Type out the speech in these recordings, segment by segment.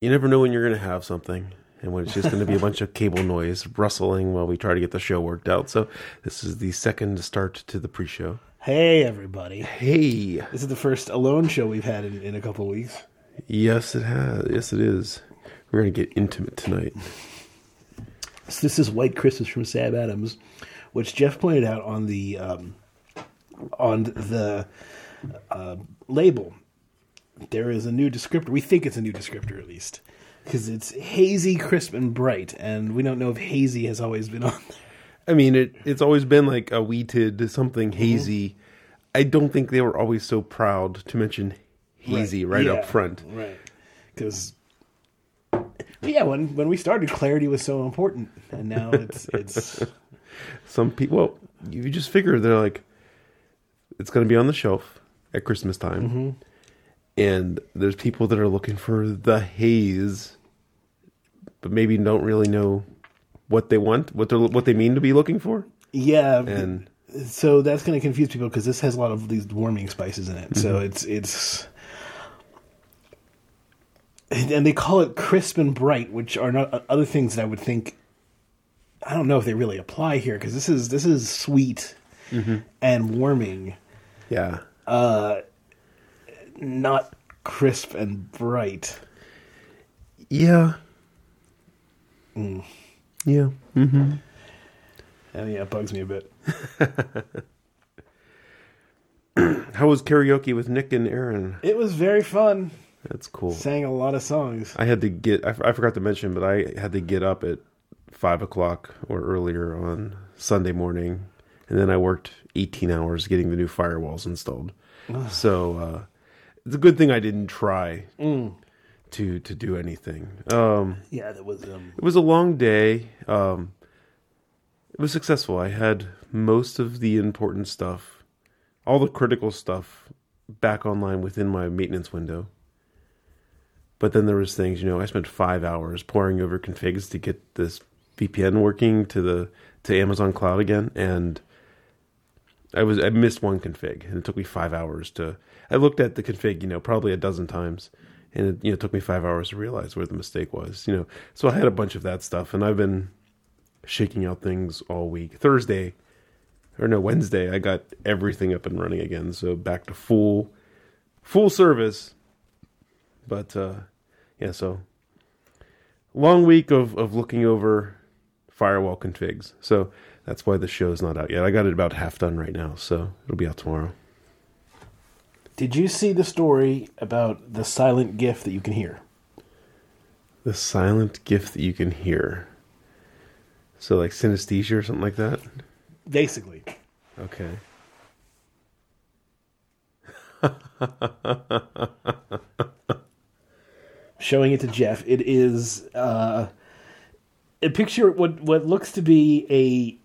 you never know when you're going to have something and when it's just going to be a bunch of cable noise rustling while we try to get the show worked out. So this is the second start to the pre-show. Hey, everybody. Hey, This is the first alone show we've had in, in a couple weeks. yes, it has. Yes, it is. We're going to get intimate tonight. So this is White Christmas from Sam Adams, which Jeff pointed out on the um, on the uh, label. There is a new descriptor. We think it's a new descriptor, at least, because it's hazy, crisp, and bright. And we don't know if hazy has always been on there. I mean, it it's always been like a wheated something mm-hmm. hazy. I don't think they were always so proud to mention hazy right, Yeah, up front. right? Because yeah, when when we started, clarity was so important, and now it's it's Some people, well, you just figure they're like, it's going to be on the shelf at Christmas time, mm-hmm. And there's people that are looking for the haze, but maybe don't really know what they want, what they what they mean to be looking for, yeah. and so that's going to confuse people because this has a lot of these warming spices in it. So mm-hmm. it's it's and they call it crisp and bright, which are not uh, other things that I would think. I don't know if they really apply here because this is this is sweet mm-hmm. and warming, yeah, uh, not crisp and bright. yeah, yeah. Mhm. And yeah, it bugs me a bit. How was karaoke with Nick and Aaron? It was very fun. That's cool. Sang a lot of songs. I had to get. I, I forgot to mention, but I had to get up at five o'clock or earlier on Sunday morning, and then I worked eighteen hours getting the new firewalls installed. so uh, it's a good thing I didn't try to to do anything. Um, Yeah, that was um, it was a long day. Um, it was successful. I had most of the important stuff, all the critical stuff, back online within my maintenance window. But then there was things, you know, I spent five hours poring over configs to get this VPN working to the to Amazon Cloud again, and I was I missed one config, and it took me five hours to. I looked at the config, you know, probably a dozen times, and it you know took me five hours to realize where the mistake was, you know. So I had a bunch of that stuff, and I've been shaking out things all week. Thursday, or no Wednesday, I got everything up and running again, so back to full full service. But uh, yeah, so long week of of looking over firewall configs. So that's why the show's not out yet. I got it about half done right now, so it'll be out tomorrow. Did you see the story about the silent gift that you can hear? The silent gift that you can hear. So like synesthesia or something like that. Basically, Okay. showing it to Jeff, it is uh, a picture what what looks to be a,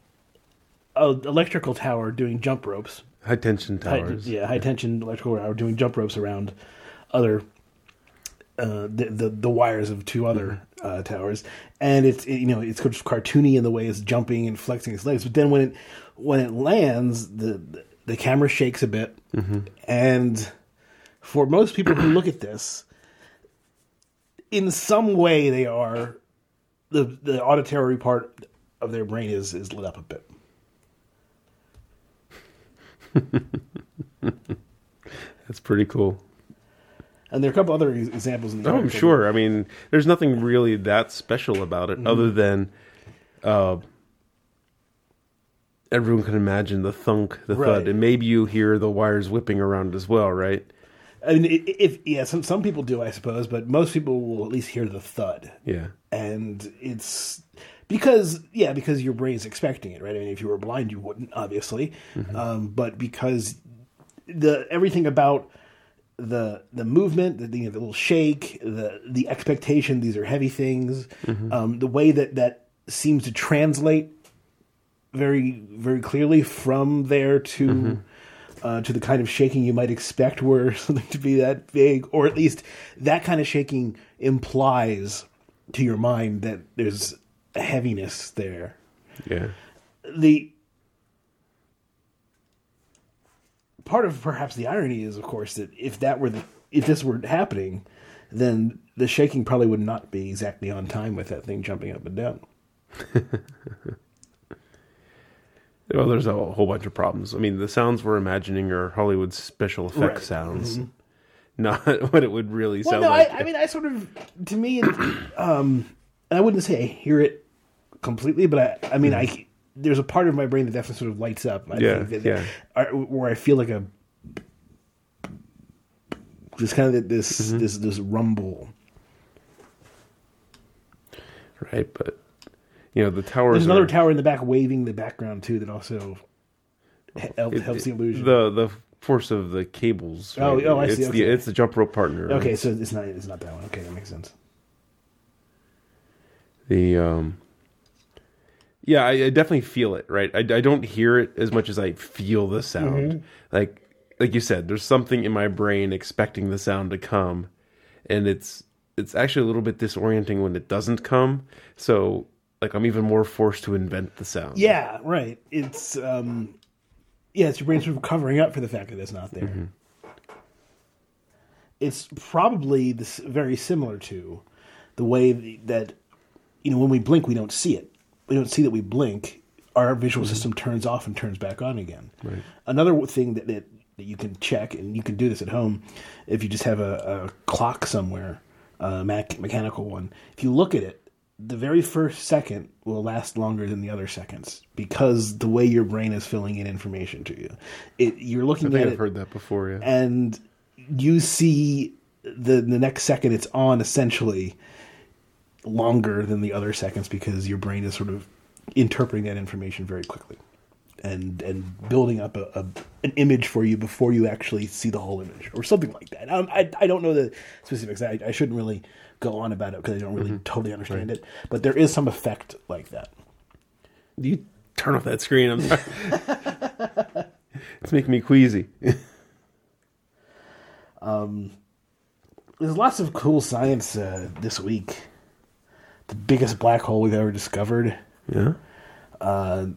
a electrical tower doing jump ropes. High tension High, towers. yeah, high tension electrical tower doing jump ropes around other uh, the, the the wires of two other uh, towers, and it's it, you know it's of cartoony in the way it's jumping and flexing its legs. But then when it when it lands, the the, the camera shakes a bit, and for most people who look at this, in some way they are the the auditory part of their brain is is lit up a bit. That's pretty cool. And there are a couple other examples in the Oh, I'm sure. I mean, there's nothing really that special about it other than uh, everyone can imagine the thunk, the Right. thud, and maybe you hear the wires whipping around as well, right? I mean, if yeah, some some people do, I suppose, but most people will at least hear the thud, Yeah. and it's because yeah, because your brain's expecting it, right? I mean, if you were blind, you wouldn't, obviously, um, but because the everything about the the movement, the, the little shake, the the expectation, these are heavy things, um, the way that that seems to translate very very clearly from there to uh, to the kind of shaking you might expect were something to be that big, or at least that kind of shaking implies to your mind that there's heaviness there. Yeah. The part of perhaps the irony is, of course, that if that were the if this were happening, then the shaking probably would not be exactly on time with that thing jumping up and down. Well, there's a whole bunch of problems. I mean, the sounds we're imagining are Hollywood special effects Right. Mm-hmm. sounds, not what it would really Well, sound no, like. I, I mean, I sort of, to me, um, and I wouldn't say I hear it completely, but I, I mean, I there's a part of my brain that definitely sort of lights up. I Yeah, think that, yeah. where I feel like a just kind of this Mm-hmm. this this rumble. right? But you know, the tower. There's another are- tower in the back waving the background too that also he- helps, it- helps the illusion. The the force of the cables. Oh, right? oh, I it's see, The, okay. it's the jump rope partner. right? okay, so it's not it's not that one. Okay, that makes sense. The um. Yeah, I, I definitely feel it. Right, I, I don't hear it as much as I feel the sound. Mm-hmm. Like like you said, there's something in my brain expecting the sound to come, and it's it's actually a little bit disorienting when it doesn't come. So like I'm even more forced to invent the sound. Yeah, right. It's um, yeah, it's your brain sort of covering up for the fact that it's not there. Mm-hmm. It's probably this very similar to the way that you know when we blink, we don't see it. We don't see that we blink. Our visual mm-hmm. system turns off and turns back on again. Right. Another thing that, that that you can check, and you can do this at home, if you just have a, a clock somewhere, a mac- mechanical one. If you look at it, the very first second will last longer than the other seconds because the way your brain is filling in information to you. It you're looking I think at I've it heard that before. Yeah. and you see the the next second it's on essentially longer than the other seconds because your brain is sort of interpreting that information very quickly and and building up a, a an image for you before you actually see the whole image or something like that. I, I, I don't know the specifics. I, I shouldn't really go on about it because I don't really totally understand it. But there is some effect like that. Do you turn off that screen. I'm sorry. it's making me queasy. um, There's lots of cool science uh, this week. The biggest black hole we've ever discovered. yeah. uh,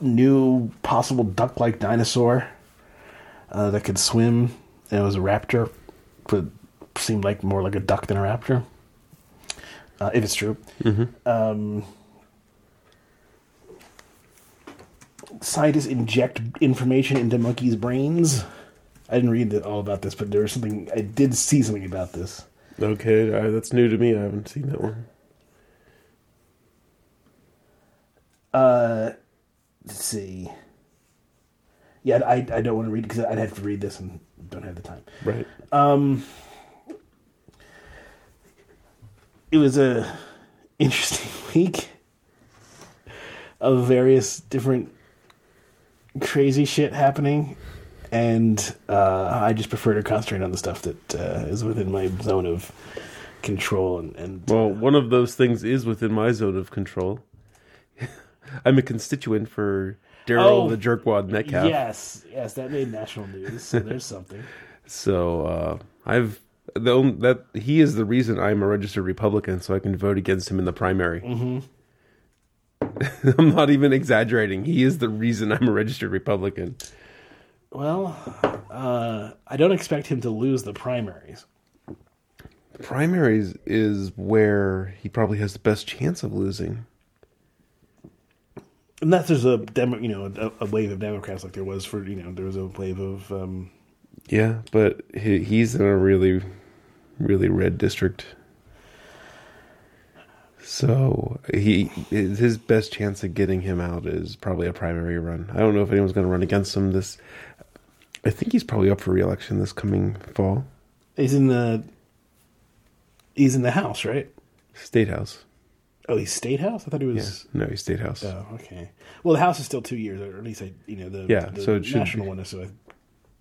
new possible duck-like dinosaur uh, that could swim. And it was a raptor, but seemed like more like a duck than a raptor. Uh, if it's true. Um, scientists inject information into monkeys' brains. I didn't read all about this, but there was something I did see something about this. Okay, that's new to me. I haven't seen that one. Uh, let's see. Yeah, I I don't want to read because I'd have to read this and don't have the time. Right. Um, it was a interesting week of various different crazy shit happening, and uh, I just prefer to concentrate on the stuff that uh, is within my zone of control and, and Well, one of those things is within my zone of control. I'm a constituent for Daryl Oh, the jerkwad Metcalfe. yes, yes, that made national news. So there's something. So uh, I've the only, that he is the reason I'm a registered Republican, so I can vote against him in the primary. Mm-hmm. I'm not even exaggerating. He is the reason I'm a registered Republican. Well, uh, I don't expect him to lose the primaries. The primaries is where he probably has the best chance of losing. Unless there's a demo, you know, a, a wave of Democrats like there was for you know there was a wave of um, Yeah, but he, he's in a really, really red district. So he his best chance of getting him out is probably a primary run. I don't know if anyone's going to run against him this. I think he's probably up for reelection this coming fall. he's in the he's in the House, right? State House. Oh, he's state house. I thought he Yeah, was. no, he's State House. Oh, okay. Well, the House is still two years, or at least I, you know, the Yeah, the so it should national be. one is so I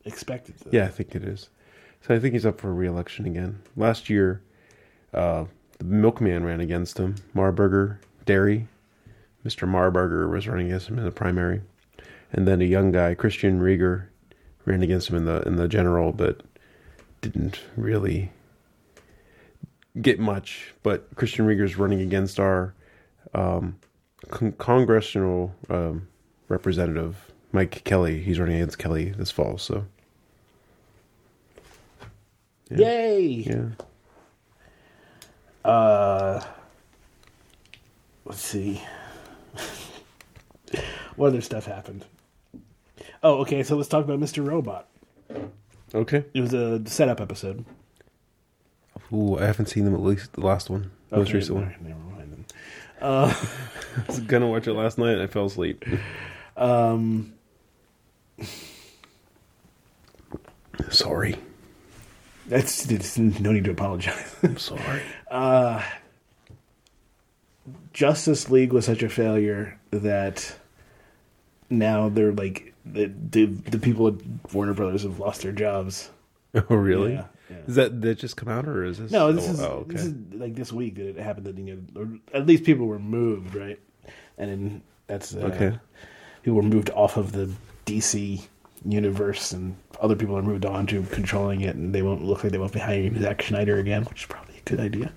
expected. Yeah, I think it is. So I think he's up for reelection again. Last year, uh, the milkman ran against him. Marburger Dairy, Mr. Marburger was running against him in the primary, and then a young guy, Christian Rieger, ran against him in the in the general, but didn't really get much. But Christian Rieger's running against our um, con- congressional um, representative Mike Kelly. He's running against Kelly this fall. So Yay! yeah. Uh, let's see. what other stuff happened? Oh, okay. So let's talk about Mr. Robot. Okay. It was a setup episode. Ooh, I haven't seen them at least the last one, most Okay, recent one. Never mind then. I was gonna watch it last night. and I fell asleep. Um, Sorry. that's it's no need to apologize. I'm sorry. Justice League was such a failure that now they're like the the, the people at Warner Brothers have lost their jobs. oh, really? Yeah. Is that that just come out or is this? No, this oh, is oh, okay. this is like this week that it happened that you know, or at least people were moved, right? And then that's uh, Okay. People were moved off of the DC universe, and other people are moved on to controlling it, and they won't look like they won't be hiring Zack Snyder again, which is probably a good idea.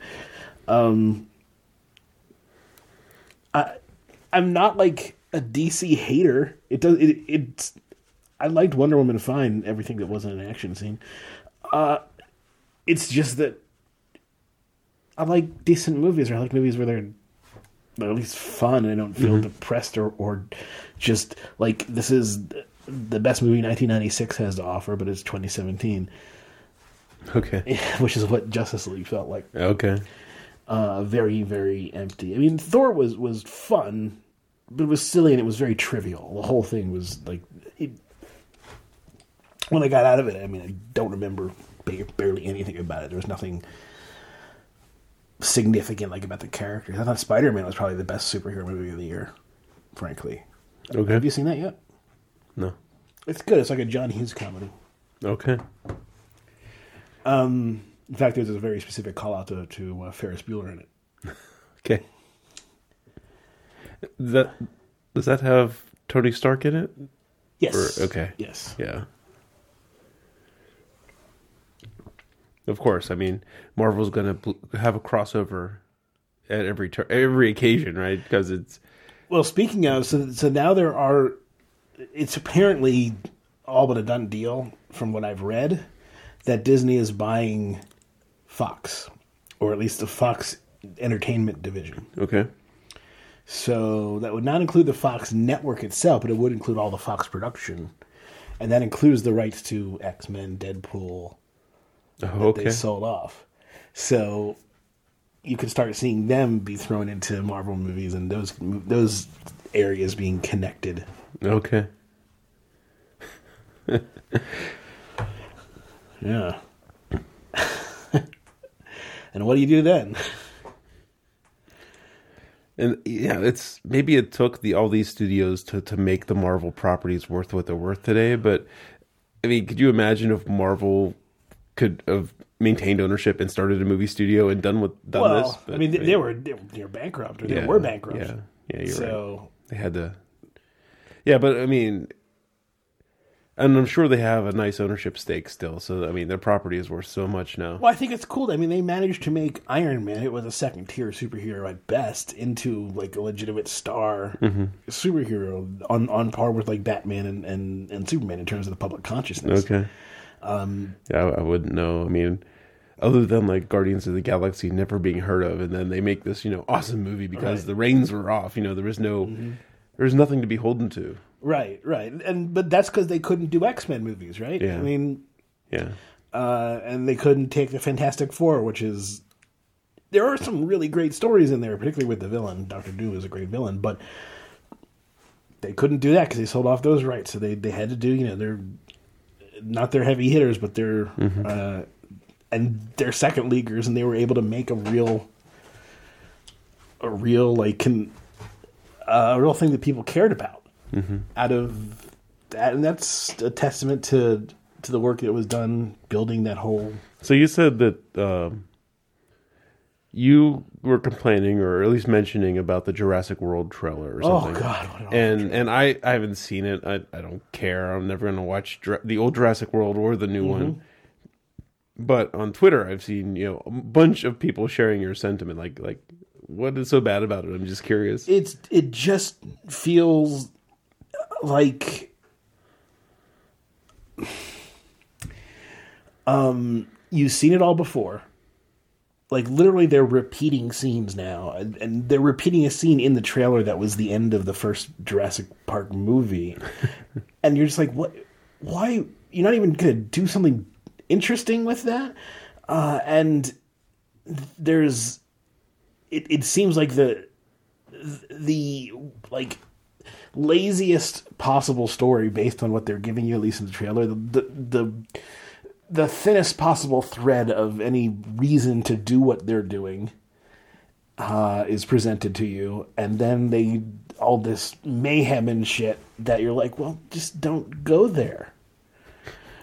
Um, I I'm not like a DC hater. It does it it's. I liked Wonder Woman fine. Everything that wasn't an action scene. Uh, it's just that I like decent movies, or I like movies where they're, they're at least fun and I don't feel depressed or, or just like this is the best movie 1996 has to offer, but it's 2017, Okay. which is what Justice League felt like. Okay. Uh, very, very empty. I mean, Thor was was fun, but it was silly and it was very trivial. The whole thing was like, it, when I got out of it, I mean, I don't remember barely anything about it. There was nothing significant like about the characters. I thought Spider Man was probably the best superhero movie of the year, frankly. Okay. Have you seen that yet? No. It's good. It's like a John Hughes comedy. Okay. Um, in fact, there's a very specific call out to, to uh, Ferris Bueller in it. Okay. That does that have Tony Stark in it? Yes. Or- okay. Yes. Yeah. Of course, I mean Marvel's gonna have a crossover at every tur- every occasion, right? Because it's Well, speaking of, so so now there are. It's apparently all but a done deal, from what I've read, that Disney is buying Fox, or at least the Fox Entertainment division. okay. So that would not include the Fox network itself, but it would include all the Fox production, and that includes the rights to X Men, Deadpool, Oh, that they sold off. So you can start seeing them be thrown into Marvel movies, and those those areas being connected. Okay. Yeah. and what do you do then? And yeah, it's maybe it took the all these studios to to make the Marvel properties worth what they're worth today. But I mean, could you imagine if Marvel could have maintained ownership and started a movie studio and done with done well, this? I mean, they, they were they were bankrupt, or they yeah, were bankrupt. Yeah, yeah, you're right. so They had to. Yeah, but I mean, and I'm sure they have a nice ownership stake still. So I mean, their property is worth so much now. Well, I think it's cool. I mean, they managed to make Iron Man, it was a second tier superhero at best, into like a legitimate star Mm-hmm. superhero on, on par with like Batman and, and, and Superman in terms of the public consciousness. Okay. Um. Yeah, I, I wouldn't know. I mean. Other than like Guardians of the Galaxy never being heard of, and then they make this, you know, awesome movie because Right. Mm-hmm. the reins were off. You know, there was no, there was nothing to be holden to. Right, right. And but that's because they couldn't do X Men movies, right? Yeah. I mean, Yeah. uh, and they couldn't take the Fantastic Four, which is there are some really great stories in there, particularly with the villain. Doctor Doom is a great villain, but they couldn't do that because they sold off those rights. So they they had to do you know they're not their heavy hitters, but they're uh, and they're second leaguers, and they were able to make a real a real like can uh, a real thing that people cared about out of that, and that's a testament to to the work that was done building that whole. So you said that um, you were complaining, or at least mentioning, about the Jurassic World trailer or Oh something. God! What an and and I, I haven't seen it. I I don't care. I'm never gonna watch the old Jurassic World or the new one. Mm-hmm. But on Twitter, I've seen you know a bunch of people sharing your sentiment. Like like, what is so bad about it? I'm just curious. it's it just feels like um you've seen it all before like literally they're repeating scenes now and, they're repeating a scene in the trailer that was the end of the first Jurassic Park movie. And you're just like what? Why? You're not even gonna do something interesting with that? Uh, and there's it, it seems like the the like laziest possible story based on what they're giving you at least in the trailer. The the, the the thinnest possible thread of any reason to do what they're doing uh, is presented to you, and then they all this mayhem and shit that you're like, well, just don't go there.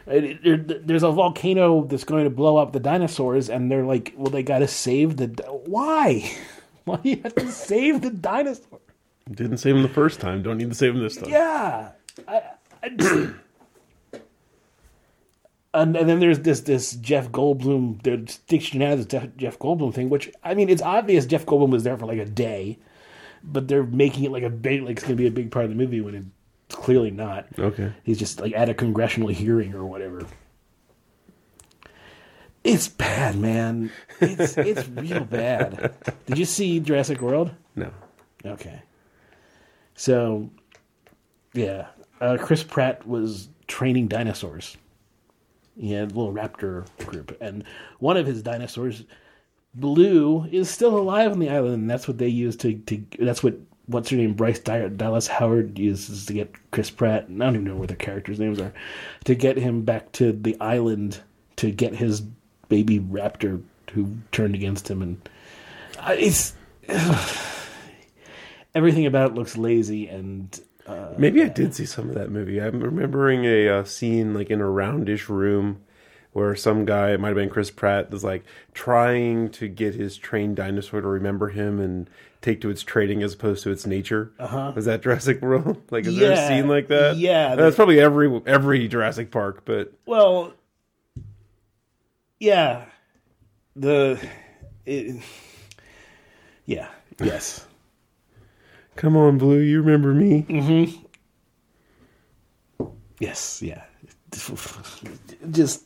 It- it- there's a volcano that's going to blow up the dinosaurs, and they're like, well, they got to save the. di- Why? Why do you have to save the dinosaur? Didn't save him the first time. Don't need to save him this time. Yeah. I, I just- and, and then there's this this Jeff Goldblum, the out of this Jeff, Goldblum thing, which I mean, it's obvious Jeff Goldblum was there for like a day, but they're making it like a big, like it's going to be a big part of the movie when it's clearly not. Okay. He's just like at a congressional hearing or whatever. It's bad, man. It's it's real bad. Did you see Jurassic World? No. Okay. So, yeah, uh, Chris Pratt was training dinosaurs. He had a little raptor group, and one of his dinosaurs, Blue, is still alive on the island, and that's what they use to to. That's what what's her name, Bryce Dallas Howard uses to get Chris Pratt. and I don't even know where their characters' names are, to get him back to the island to get his baby raptor who turned against him, and it's everything about it looks lazy and uh, Maybe I did see some of that movie. I'm remembering a uh, scene like in a roundish room where some guy, it might have been Chris Pratt, was like trying to get his trained dinosaur to remember him and take to its training as opposed to its nature. Uh-huh. Was that Jurassic World? Like, is there a scene like that? Yeah, that's probably every every Jurassic Park. But well, yeah, the it, yeah yes come on, Blue, you remember me? Mm-hmm. yes yeah just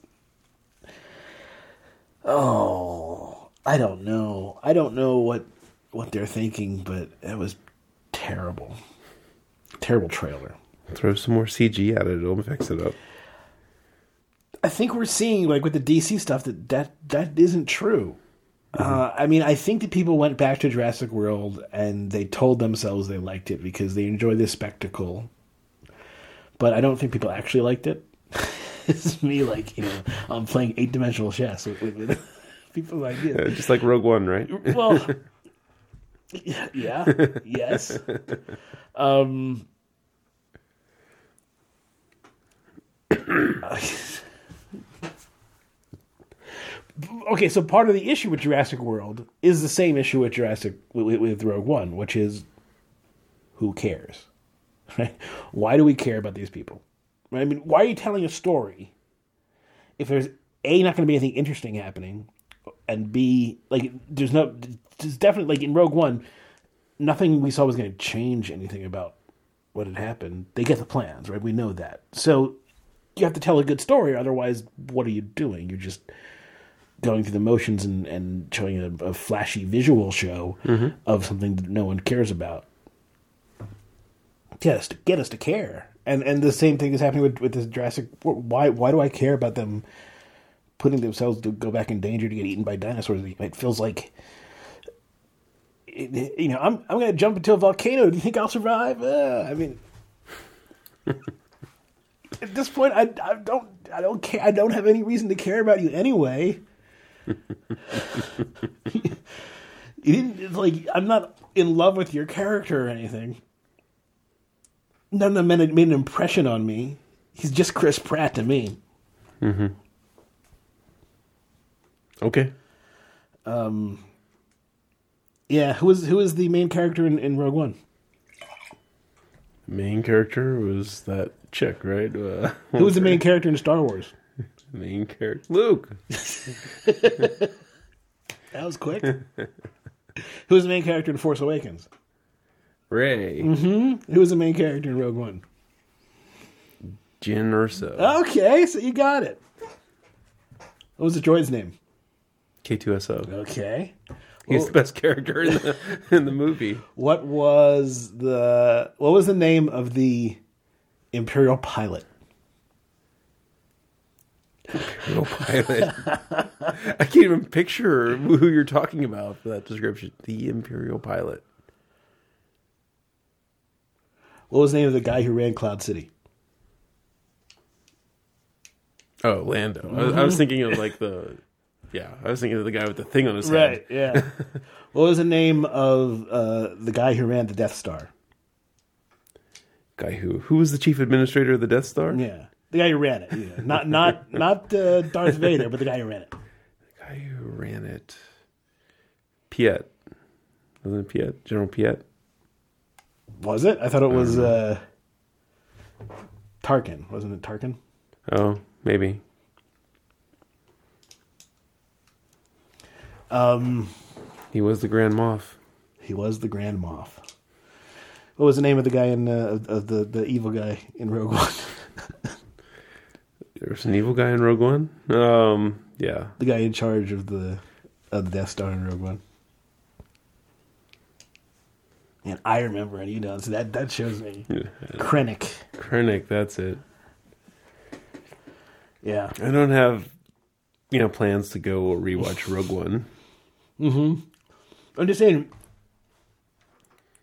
oh I don't know I don't know what what they're thinking but it was terrible terrible trailer. Throw some more CG at it; it'll fix it up. I think we're seeing like with the DC stuff that that that isn't true. Uh, I mean, I think that people went back to Jurassic World and they told themselves they liked it because they enjoy the spectacle. But I don't think people actually liked it. it's me, like you know, I'm playing eight dimensional chess with, with, with people's Uh, ideas. just like Rogue One, right? Well, yeah, yes. Um, okay, so part of the issue with Jurassic World is the same issue with Jurassic with, with Rogue One, which is who cares? Right? Why do we care about these people? I mean, why are you telling a story if there's a not going to be anything interesting happening, and b like there's no there's definitely like in Rogue One, nothing we saw was going to change anything about what had happened. They get the plans, right? We know that. So you have to tell a good story, otherwise, what are you doing? You're just going through the motions and, and showing a, a flashy visual show of something that no one cares about. Get us to get us to care, and and the same thing is happening with with this Jurassic. Why why do I care about them putting themselves to go back in danger to get eaten by dinosaurs? It feels like you know, I'm I'm gonna jump into a volcano. Do you think I'll survive? Uh, I mean, at this point, I, I don't I don't care. I don't have any reason to care about you anyway. you didn't it's like I'm not in love with your character or anything. None of them made, made an impression on me. He's just Chris Pratt to me. Hmm. Okay. Um. Yeah, who is who is the main character in, in Rogue One? Main character was that chick, right? Uh, was the main character in Star Wars? Main character? Luke. That was quick. who is the main character in Force Awakens? Rey. Mm-hmm. Who is the main character in Rogue One? Jyn Erso. Okay, so you got it. What was the droid's name? K2SO. Okay. He's the best character in the in the movie. What was the what was the name of the Imperial pilot? Imperial pilot. I can't even picture who you're talking about for that description. The Imperial pilot. What was the name of the guy who ran Cloud City? Oh, Lando. I, was, I was thinking of like the. Yeah, I was thinking of the guy with the thing on his head. Yeah. what was the name of uh, the guy who ran the Death Star? Guy who who was the chief administrator of the Death Star? Yeah, the guy who ran it. Yeah. Not not not uh, Darth Vader, but the guy who ran it. The guy who ran it. Piett. Wasn't it Piett? General Piett? Was it? I thought it was uh, Tarkin. Wasn't it Tarkin? Oh, maybe. Um, He was the Grand Moff. he was the Grand Moff. What was the name of the guy in uh, of, of the the evil guy in Rogue One? There was an evil guy in Rogue One. Um, yeah. the guy in charge of the of the Death Star in Rogue One. And I remember, and you don't. So that that shows me Krennic. Krennic, that's it. Yeah. I don't have, you know, plans to go rewatch Rogue One. I'm just saying.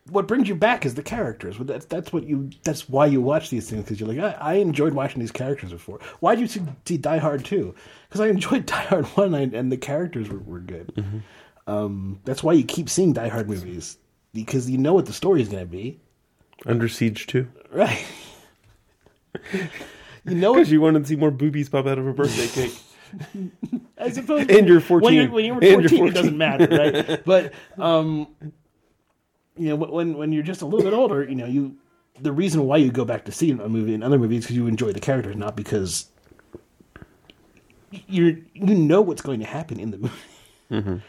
What brings you back is the characters. That's that's what you. That's why you watch these things because you're like, I, I enjoyed watching these characters before. Why did you see, see Die Hard two? Because I enjoyed Die Hard one and, and the characters were, were good. Um, that's why you keep seeing Die Hard movies because you know what the story is going to be, Under Siege too. right? you know Because you wanted to see more boobies pop out of a birthday cake. I suppose. And you're 14. When you're, when you're 14, 14. it doesn't matter, right? but um, you know, when when you're just a little bit older, you know, you the reason why you go back to see a movie and other movies because you enjoy the characters, not because you're you know what's going to happen in the movie. Mm-hmm.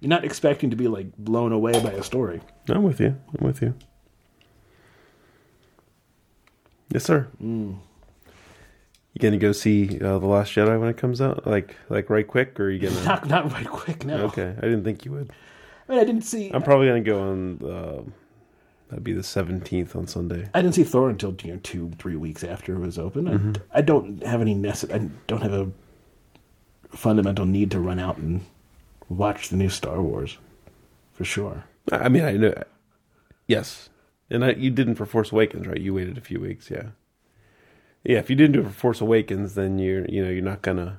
You're not expecting to be like blown away by a story. I'm with you. I'm with you. Yes, sir. Mm. You gonna go see uh, the Last Jedi when it comes out, like like right quick, or are you gonna? Not not right quick. No, okay, I didn't think you would. I mean, I didn't see. I'm probably gonna go on. Uh, that'd be the 17th on Sunday. I didn't see Thor until you know two, three weeks after it was open. I, Mm-hmm. I don't have any necess- I don't have a fundamental need to run out and watch the new Star Wars, for sure. I mean, I know. Yes, and I, you didn't for Force Awakens, right? You waited a few weeks, yeah. Yeah, if you didn't do it for Force Awakens, then you're you know you're not gonna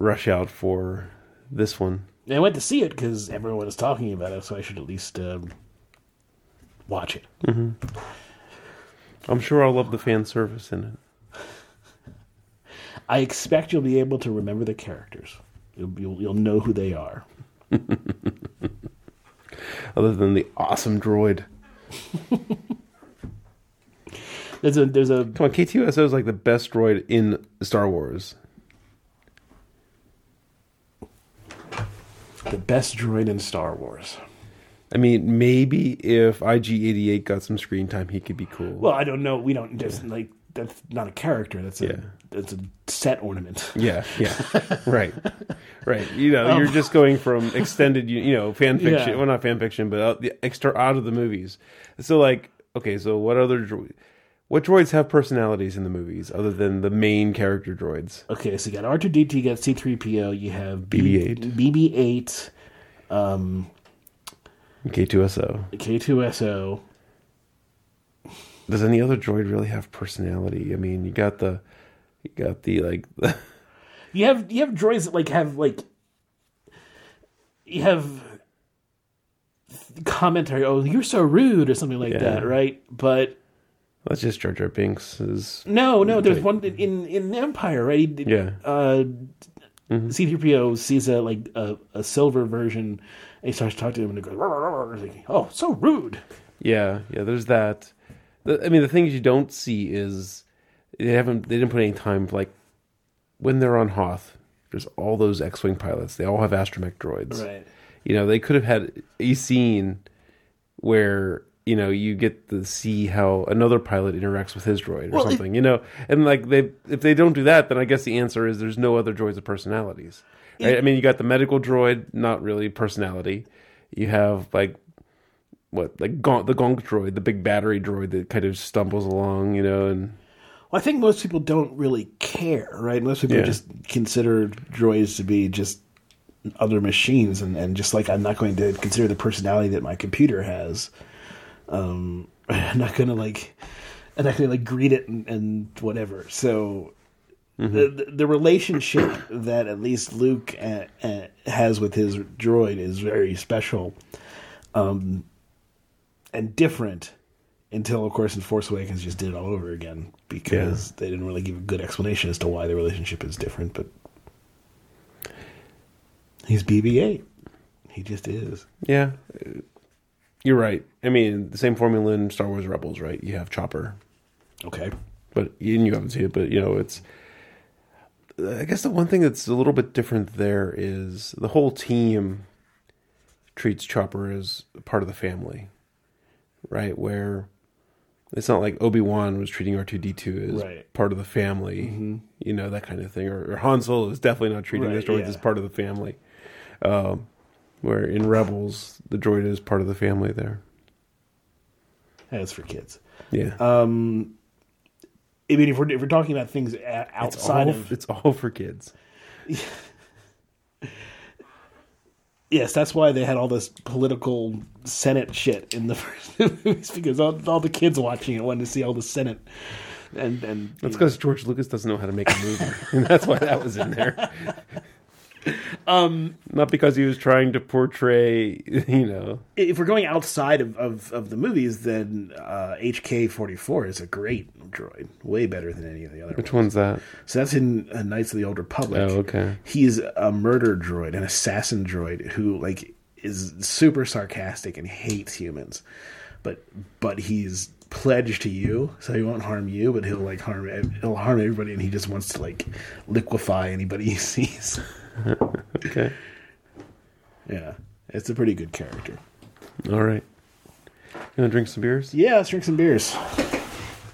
rush out for this one. I went to see it because everyone was talking about it, so I should at least um, watch it. I'm sure I'll love the fan service in it. I expect you'll be able to remember the characters. You'll you'll, you'll know who they are. Other than the awesome droid. There's a there's a Come on, K2SO is like the best droid in Star Wars. The best droid in Star Wars. I mean, maybe if IG88 got some screen time, he could be cool. Well, I don't know. We don't just like that's not a character. That's a Yeah. that's a set ornament. Yeah, yeah, right, right. You know, you're um. just going from extended, you, you know, fan fiction. Yeah. Well, not fan fiction, but out, the extra out of the movies. So, like, okay, so what other dro- what droids have personalities in the movies other than the main character droids? Okay, so you got R two D two, you got C three PO, you have B- BB-8. BB eight, um, K2SO. K two SO. Does any other droid really have personality? I mean, you got the, you got the like, the, You have you have droids that like have like you have commentary. Oh, you're so rude, or something like Yeah. that, right? But that's just Jar Jar Binks. Is no, no. There's one in in Empire, right? Yeah. Uh, C-3PO sees a like a, a silver version, and he starts talking to him, and he goes, "Rah, rah, rah," rah." Like, "Oh, so rude." Yeah, yeah. There's that. The, I mean, the things you don't see is they haven't. They didn't put any time like when they're on Hoth. There's all those X-wing pilots. They all have astromech droids. Right. You know, they could have had a scene where you know you get to see how another pilot interacts with his droid or Well, it- something. you know, and like they if they don't do that, then I guess the answer is there's no other droids with personalities. Right? I mean, you got the medical droid, not really personality. You have like what, like the Gonk droid, the big battery droid that kind of stumbles along, you know, and Well, I think most people don't really care, right? Most people Yeah. just consider droids to be just other machines, and, and just like I'm not going to consider the personality that my computer has. Um, I'm not going to like, I'm not to like greet it and, and whatever. So. The, the the relationship that at least Luke uh, uh, has with his droid is very special, um, and different until of course in Force Awakens just did it all over again because they didn't really give a good explanation as to why the relationship is different. But he's BB-8. He just is. yeah, you're right. I mean, the same formula in Star Wars Rebels, right? You have Chopper, Okay. but and you haven't seen it, but you know, it's. I guess the one thing that's a little bit different there is the whole team treats Chopper as part of the family, right? Where it's not like Obi Wan was treating R two D two as Right. part of the family, you know that kind of thing. Or, or Han Solo is definitely not treating Right, droid yeah. as part of the family. Um, where in Rebels, the droid is part of the family. There, That's for kids. yeah. Um, I mean, if we're if we're talking about things a- it's outside all, of it's all for kids. yes, that's why they had all this political Senate shit in the first movies because all, all the kids watching it wanted to see all the Senate and and That's because George Lucas doesn't know how to make a movie, and that's why that was in there. Um, not because he was trying to portray, you know. if we're going outside of, of, of the movies, then uh, HK forty four is a great droid, way better than any of the other Which ones. one's that? So that's in uh, Knights of the Old Republic. Oh, okay. He's a murder droid, an assassin droid who like is super sarcastic and hates humans, but but he's pledged to you, so he won't harm you, but he'll like harm he'll harm everybody, and he just wants to like liquefy anybody he sees. Okay. yeah, it's a pretty good character. All right. You want to drink some beers? Yeah, let's drink some beers.